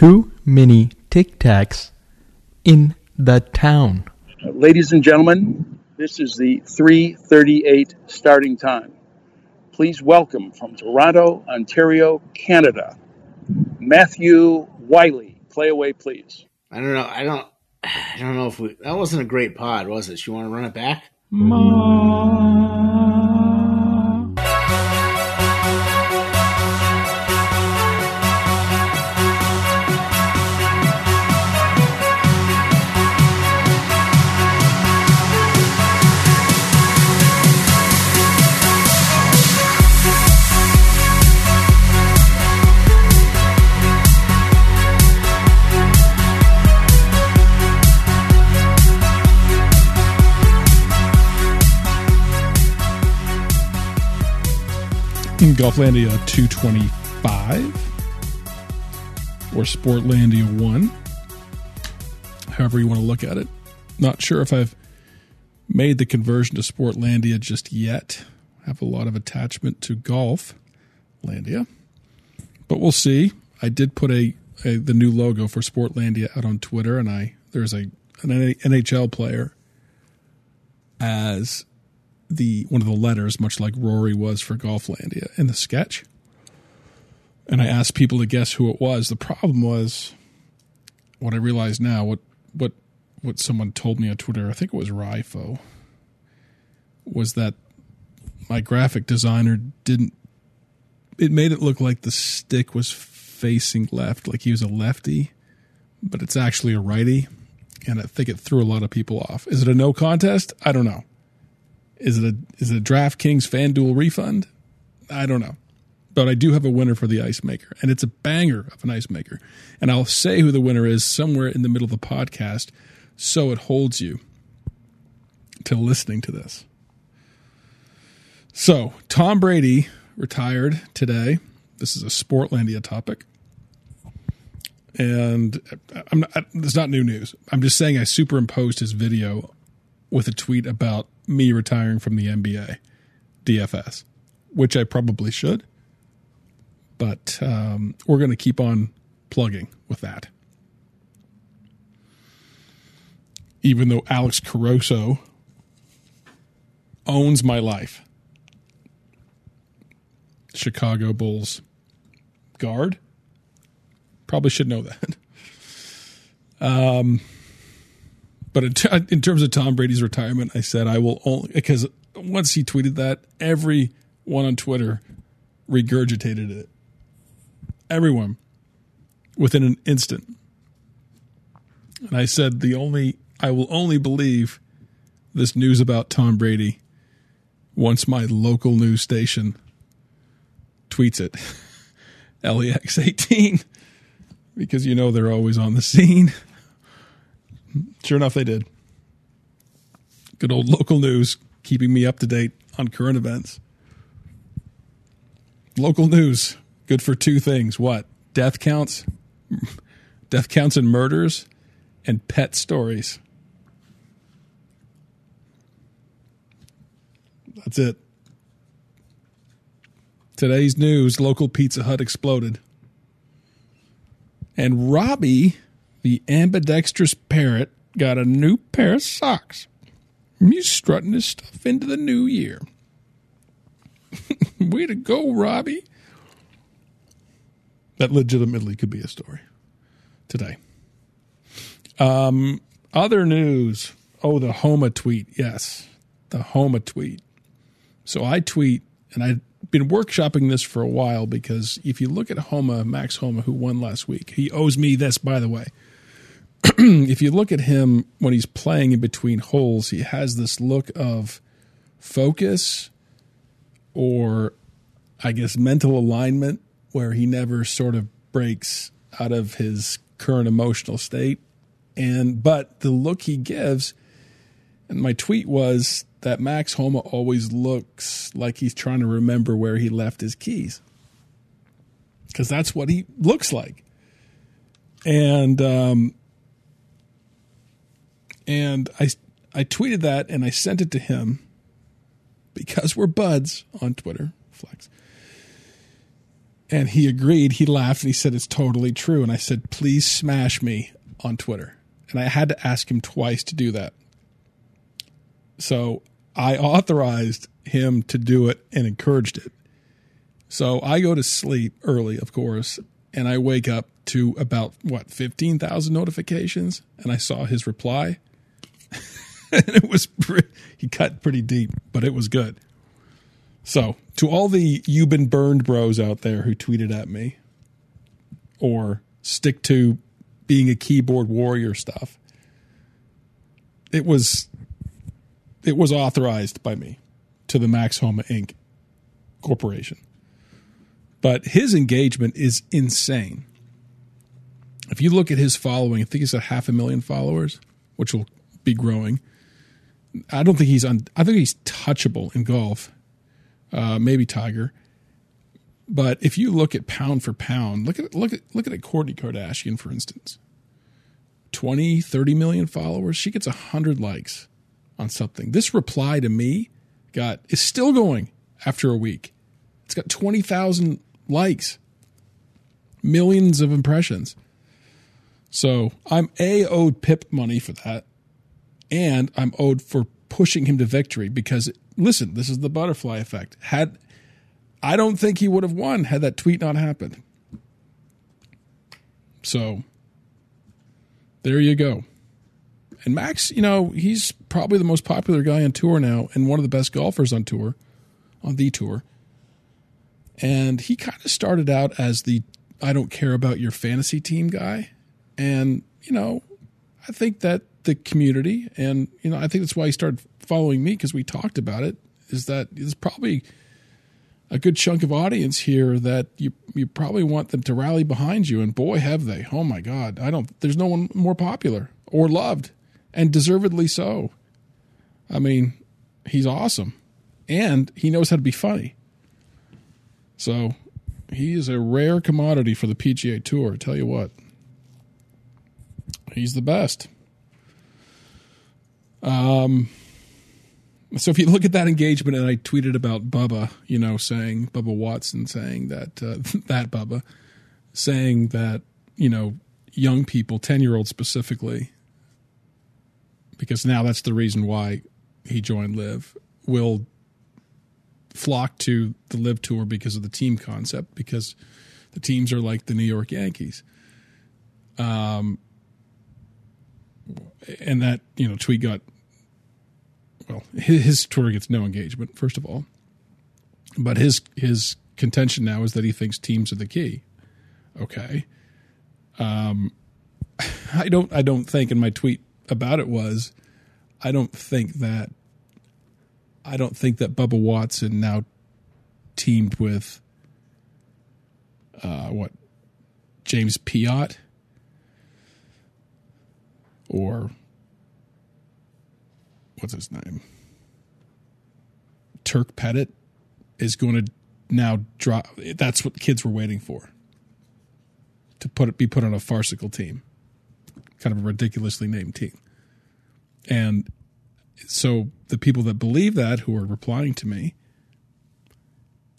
too many Tic Tacs in the town. Ladies and gentlemen, this is the 338 starting time. Please welcome from Toronto, Ontario, Canada, Matthew Wiley. Play away, please. I don't know. I don't. I don't know if we. That wasn't a great pod, was it? You want to run it back? In Golflandia 225 or Sportlandia 1, however you want to look at it. Not sure if I've made the conversion to Sportlandia just yet. I Have a lot of attachment to Golflandia, but we'll see. I did put a, a the new logo for Sportlandia out on Twitter, and I there's a an NHL player as the one of the letters, much like Rory was for Golflandia in the sketch. And I asked people to guess who it was. The problem was what I realize now, what what what someone told me on Twitter, I think it was Rifo, was that my graphic designer didn't it made it look like the stick was facing left, like he was a lefty, but it's actually a righty. And I think it threw a lot of people off. Is it a no contest? I don't know. Is it a is it a DraftKings FanDuel refund? I don't know. But I do have a winner for the ice maker, and it's a banger of an ice maker. And I'll say who the winner is somewhere in the middle of the podcast so it holds you to listening to this. So, Tom Brady retired today. This is a Sportlandia topic. And I'm not, it's not new news. I'm just saying I superimposed his video with a tweet about me retiring from the NBA DFS, which I probably should. But um, we're going to keep on plugging with that. Even though Alex Caruso owns my life. Chicago Bulls guard. Probably should know that. Um, but in, t- in terms of Tom Brady's retirement, I said I will only because once he tweeted that, everyone on Twitter regurgitated it. Everyone within an instant. And I said the only I will only believe this news about Tom Brady once my local news station tweets it. LEX 18 because you know they're always on the scene. Sure enough, they did. Good old local news, keeping me up to date on current events. Local news, good for two things. What? Death counts, death counts and murders, and pet stories. That's it. Today's news local Pizza Hut exploded. And Robbie the ambidextrous parrot got a new pair of socks. He's strutting his stuff into the new year. Way to go, Robbie. That legitimately could be a story today. Um, other news. Oh, the Homa tweet. Yes, the Homa tweet. So I tweet, and I've been workshopping this for a while because if you look at Homa, Max Homa, who won last week, he owes me this, by the way. if you look at him when he's playing in between holes, he has this look of focus or I guess mental alignment where he never sort of breaks out of his current emotional state. And but the look he gives, and my tweet was that Max Homa always looks like he's trying to remember where he left his keys. Because that's what he looks like. And um, and I I tweeted that and I sent it to him because we're buds on Twitter, Flex. And he agreed. He laughed and he said, It's totally true. And I said, Please smash me on Twitter. And I had to ask him twice to do that. So I authorized him to do it and encouraged it. So I go to sleep early, of course, and I wake up to about what, 15,000 notifications. And I saw his reply. and it was, pre- he cut pretty deep, but it was good. So, to all the you've been burned bros out there who tweeted at me or stick to being a keyboard warrior stuff, it was it was authorized by me to the Max Homa Inc. Corporation. But his engagement is insane. If you look at his following, I think he's at half a million followers, which will be growing. I don't think he's on. I think he's touchable in golf uh, maybe Tiger. But if you look at pound for pound, look at look at look at Kourtney Kardashian, for instance. 20, 30 million followers. She gets 100 likes on something. This reply to me got is still going after a week. It's got 20,000 likes, millions of impressions. So I'm A, owed Pip money for that, and I'm owed for pushing him to victory because listen, this is the butterfly effect. Had I don't think he would have won had that tweet not happened. So there you go. And Max, you know, he's probably the most popular guy on tour now and one of the best golfers on tour, on the tour. And he kind of started out as the I don't care about your fantasy team guy. And, you know, I think that the community, and, you know, I think that's why he started following me because we talked about it is that there's probably a good chunk of audience here that you you probably want them to rally behind you. And boy have they. Oh my god. I don't there's no one more popular or loved and deservedly so. I mean he's awesome. And he knows how to be funny. So he is a rare commodity for the pga tour tell you what. He's the best um so if you look at that engagement, and I tweeted about Bubba, you know, saying Bubba Watson saying that uh, that Bubba saying that you know young people, ten year olds specifically, because now that's the reason why he joined LIV will flock to the LIV tour because of the team concept because the teams are like the New York Yankees. Um, and that you know tweet got well, his tour gets no engagement, first of all. But his his contention now is that he thinks teams are the key. Okay. Um, I don't I don't think, and my tweet about it was, I don't think that I don't think that Bubba Watson now teamed with uh, what James Piot or what's his name? Turk Pettit is going to now drop. That's what kids were waiting for to put it be put on a farcical team, kind of a ridiculously named team, and so the people that believe that who are replying to me.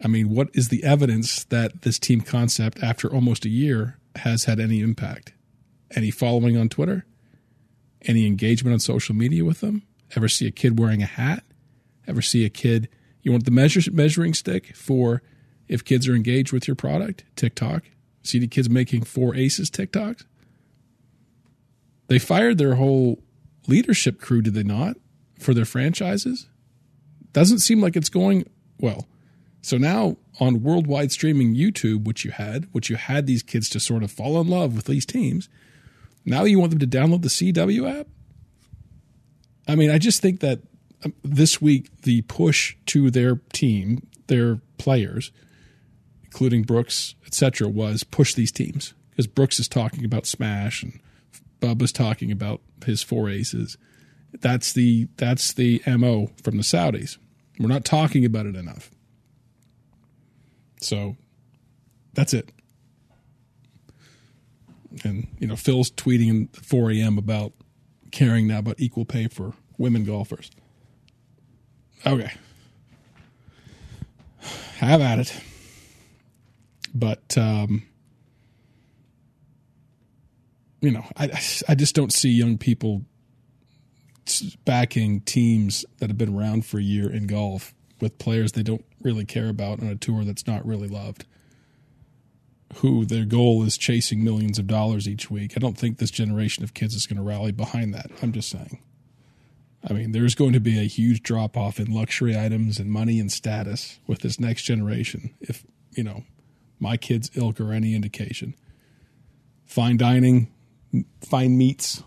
I mean, what is the evidence that this team concept, after almost a year, has had any impact? Any following on Twitter? Any engagement on social media with them? Ever see a kid wearing a hat? Ever see a kid? You want the measure, measuring stick for if kids are engaged with your product? TikTok. See the kids making four aces TikToks? They fired their whole leadership crew, did they not, for their franchises? Doesn't seem like it's going well. So now on worldwide streaming YouTube, which you had, which you had these kids to sort of fall in love with these teams, now you want them to download the CW app? I mean, I just think that um, this week the push to their team, their players, including Brooks, etc., was push these teams because Brooks is talking about Smash and Bubba's talking about his four aces. That's the that's the mo from the Saudis. We're not talking about it enough. So that's it. And you know, Phil's tweeting at 4 a.m. about caring now about equal pay for women golfers. Okay. Have at it. But um, you know, I I just don't see young people backing teams that have been around for a year in golf with players they don't really care about on a tour that's not really loved. Who their goal is chasing millions of dollars each week. I don't think this generation of kids is going to rally behind that. I'm just saying. I mean, there's going to be a huge drop off in luxury items and money and status with this next generation. If, you know, my kids' ilk are any indication. Fine dining, fine meats,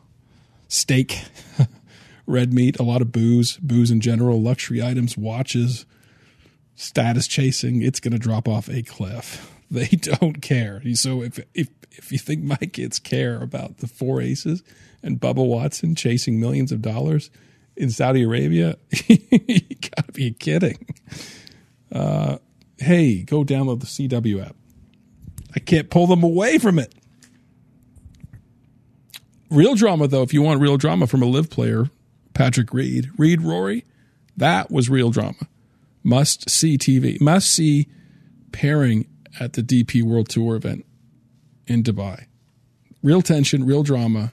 steak, red meat, a lot of booze, booze in general, luxury items, watches, status chasing, it's going to drop off a cliff. They don't care. So if if if you think my kids care about the four aces and Bubba Watson chasing millions of dollars in Saudi Arabia, you got to be kidding. Uh, hey, go download the CW app. I can't pull them away from it. Real drama, though, if you want real drama from a LIV player, Patrick Reed, Reed Rory, that was real drama. Must see TV, must see pairing at the DP World Tour event in Dubai. Real tension, real drama.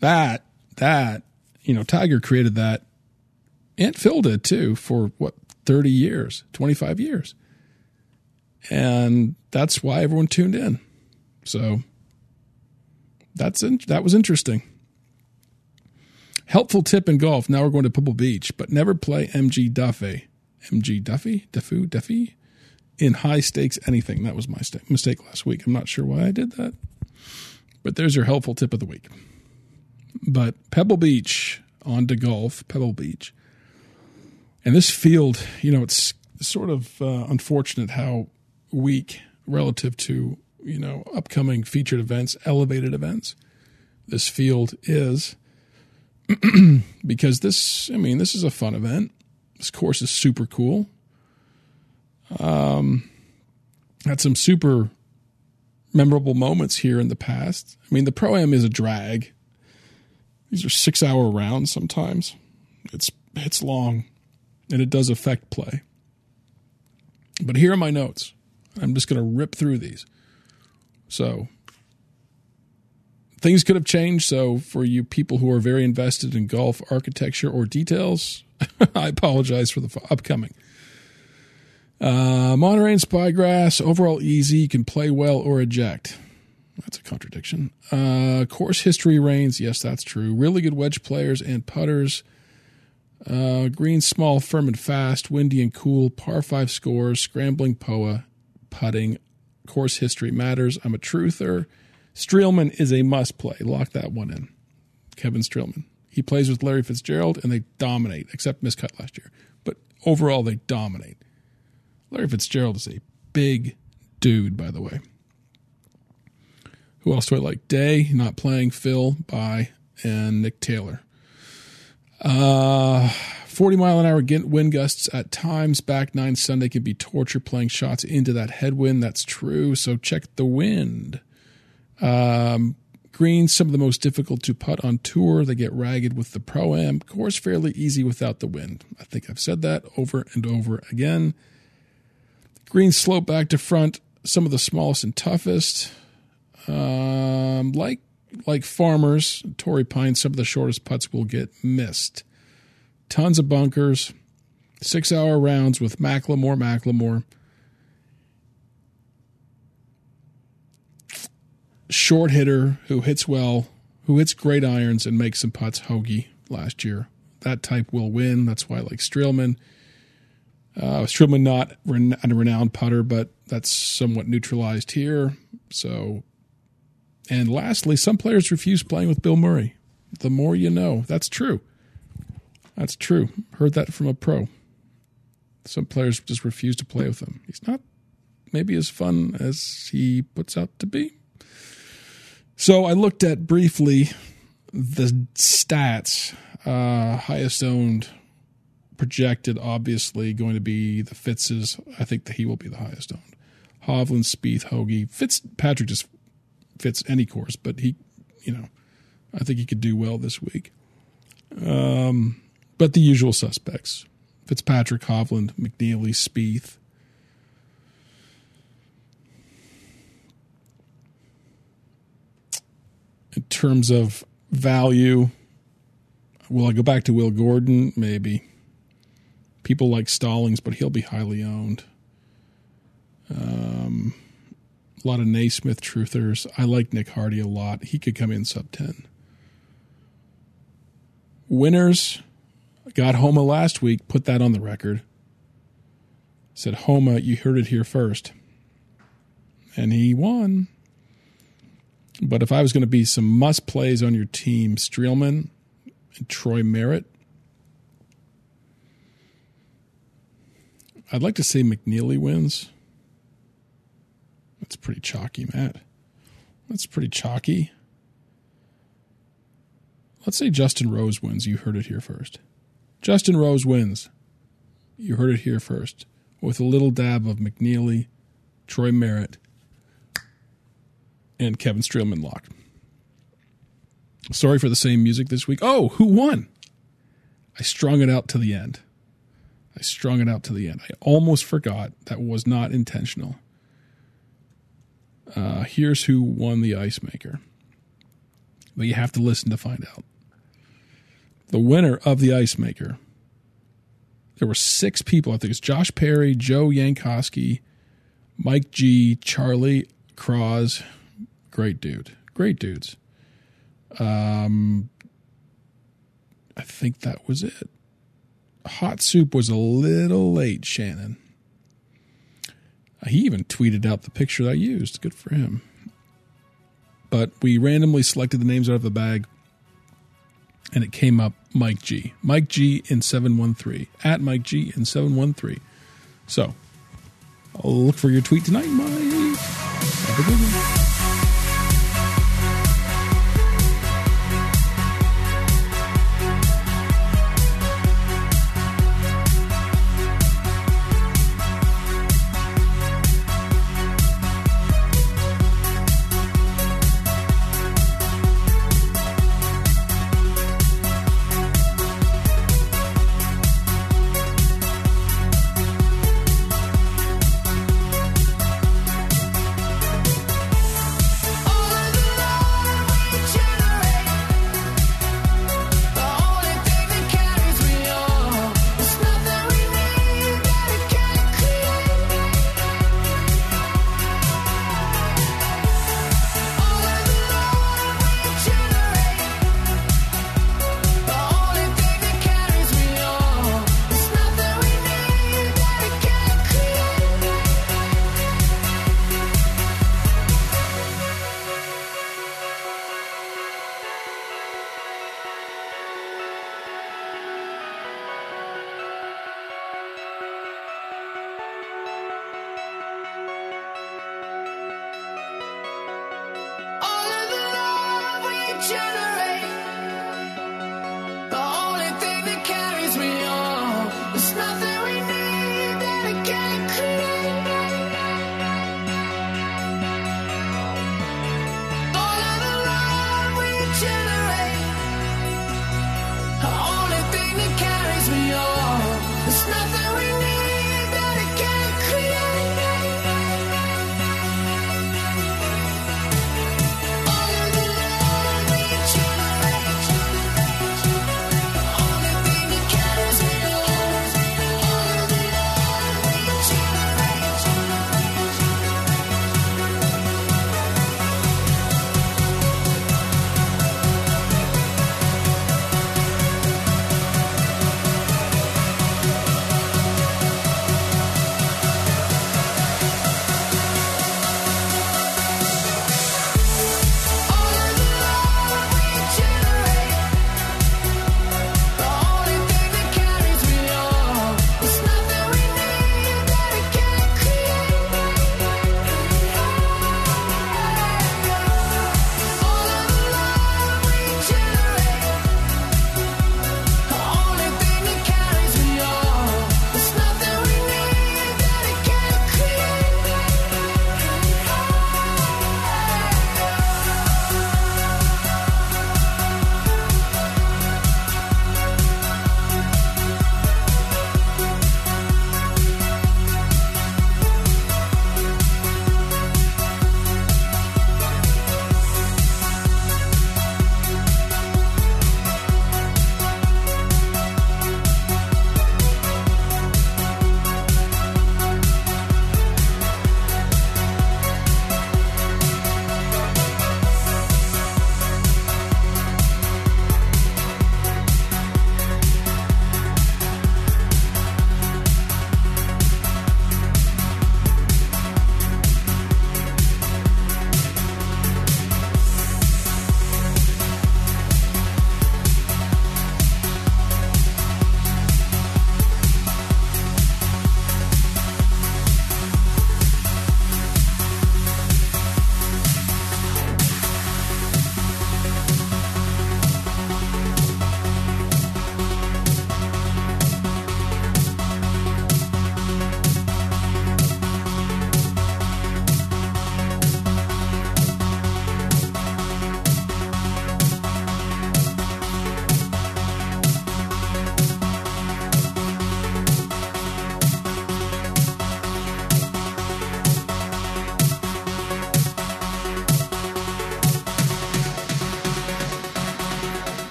That, that, you know, Tiger created that. Aunt Phil did too for what, 30 years, 25 years. And that's why everyone tuned in. So that's in, that was interesting. Helpful tip in golf. Now we're going to Pebble Beach, but never play MG Duffy. MG Duffy? Duffy? Duffy? In high stakes anything. That was my mistake last week. I'm not sure why I did that. But there's your helpful tip of the week. But Pebble Beach on to golf, Pebble Beach. And this field, you know, it's sort of uh, unfortunate how weak relative to, you know, upcoming featured events, elevated events, this field is. because this, I mean, this is a fun event. This course is super cool. Um, had some super memorable moments here in the past. I mean, the pro am is a drag. These are six hour rounds sometimes. It's it's long, and it does affect play. But here are my notes. I'm just going to rip through these. So things could have changed. So, for you people who are very invested in golf architecture or details, I apologize for the upcoming. Uh, Monterey and Spyglass, overall easy. Can play well or eject. That's a contradiction. Uh, course history reigns. Yes, that's true. Really good wedge players and putters. Uh, green, small, firm and fast. Windy and cool. Par five scores. Scrambling POA. Putting. Course history matters. I'm a truther. Streelman is a must play. Lock that one in. Kevin Streelman. He plays with Larry Fitzgerald and they dominate, except miscut last year. But overall, they dominate. Larry Fitzgerald is a big dude, by the way. Who else do I like? Day, not playing. Phil, by, and Nick Taylor. Uh, 40 mile an hour wind gusts at times. Back nine Sunday can be torture playing shots into that headwind. That's true. So check the wind. Um, greens, some of the most difficult to putt on tour. They get ragged with the Pro Am. Course, fairly easy without the wind. I think I've said that over and over again. Greens slope back to front, some of the smallest and toughest. Um, like like farmers, Torrey Pine, some of the shortest putts will get missed. Tons of bunkers, six hour rounds with Macklemore, Macklemore. short hitter who hits well, who hits great irons and makes some putts. Hoge last year. That type will win. That's why I like Streelman. Uh, Streelman not a renowned putter, but that's somewhat neutralized here. So, and lastly, some players refuse playing with Bill Murray. The more you know. That's true. That's true. Heard that from a pro. Some players just refuse to play with him. He's not maybe as fun as he puts out to be. So I looked at briefly the stats. Uh, highest owned projected, obviously, going to be the Fitzes. I think that he will be the highest owned. Hovland, Spieth, Hoge. Fitzpatrick just fits any course, but he, you know, I think he could do well this week. Um, but the usual suspects Fitzpatrick, Hovland, McNealy, Spieth. In terms of value, will I go back to Will Gordon? Maybe. People like Stallings, but he'll be highly owned. Um, a lot of NeSmith truthers. I like Nick Hardy a lot. He could come in sub 10. Winners got Homa last week, put that on the record. Said, Homa, you heard it here first. And he won. But if I was going to be some must plays on your team, Streelman and Troy Merritt, I'd like to say McNealy wins. That's pretty chalky, Matt. That's pretty chalky. Let's say Justin Rose wins. You heard it here first. Justin Rose wins. You heard it here first. With a little dab of McNealy, Troy Merritt, and Kevin Streelman locked. Sorry for the same music this week. Oh, who won? I strung it out to the end. I strung it out to the end. I almost forgot. That was not intentional. Uh, here's who won the ice maker. But you have to listen to find out. The winner of the ice maker. There were six people. I think it's Josh Perry, Joe Yankowski, Mike G, Charlie Cross. Great dude. Great dudes. Um, I think that was it. Hot soup was a little late, Shannon. He even tweeted out the picture that I used. Good for him. But we randomly selected the names out of the bag, and it came up Mike G. Mike G in 713. At Mike G in 713. So, I'll look for your tweet tonight, Mike.